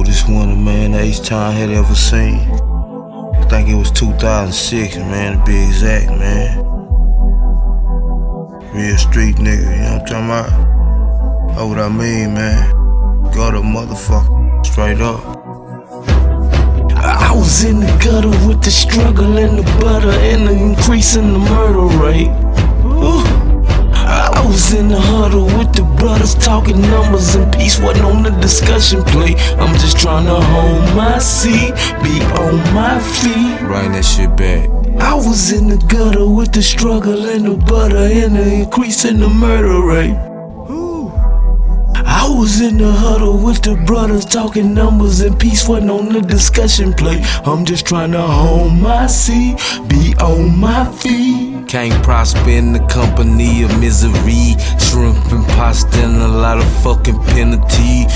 coldest winter, man, H Town had ever seen. I think it was 2006, man, to be exact, man. Real street nigga, you know what I'm talking about? That's what I mean, man. Got a motherfucker, straight up. I was in the gutter with the struggle and the butter and the increase in the murder rate. Ooh. I was in the huddle with the brothers talking numbers and peace the discussion plate. I'm just trying to hold my seat, be on my feet. Bring that shit back. I was in the gutter with the struggle and the butter and the increase in the murder rate. Was in the huddle with the brothers talking numbers and peace wasn't on the discussion plate. I'm just trying to hold my seat, be on my feet. Can't prosper in the company of misery. Shrimp and pasta and a lot of fucking penalty.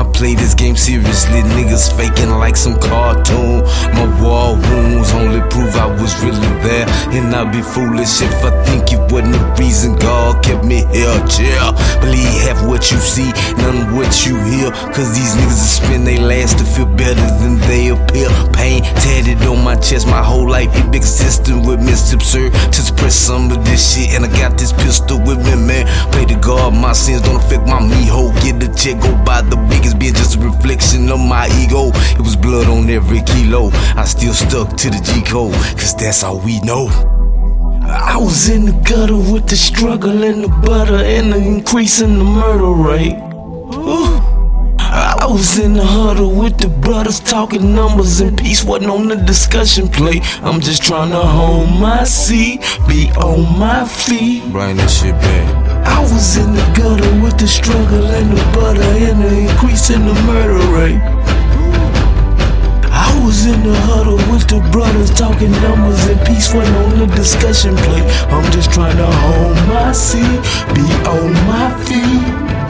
I play this game seriously, niggas faking like some cartoon. My war wounds only prove I was really there. And I'd be foolish if I think it wasn't the reason God kept me here. Chill, believe half what you see, none what you hear. Cause these niggas will spend their last to feel better than they appear. Pain tatted on my chest my whole life. It consistent with me. It's absurd to suppress some of this shit. And I got this pistol with me, man. Pray to God, my sins don't affect my me ho. Get the check, go buy the biggest being just a reflection of my ego. It was blood on every kilo. I still stuck to the G code, cause that's all we know. I was in the gutter with the struggle and the butter and the increase in the murder rate. Was in the huddle with the brothers talking numbers and peace wasn't on the discussion plate. I'm just trying to hold my seat, be on my feet. Bring that shit back. I was in the gutter with the struggle and the butter and the increase in the murder rate. I was in the huddle with the brothers talking numbers and peace wasn't on the discussion plate. I'm just trying to hold my seat, be on my feet.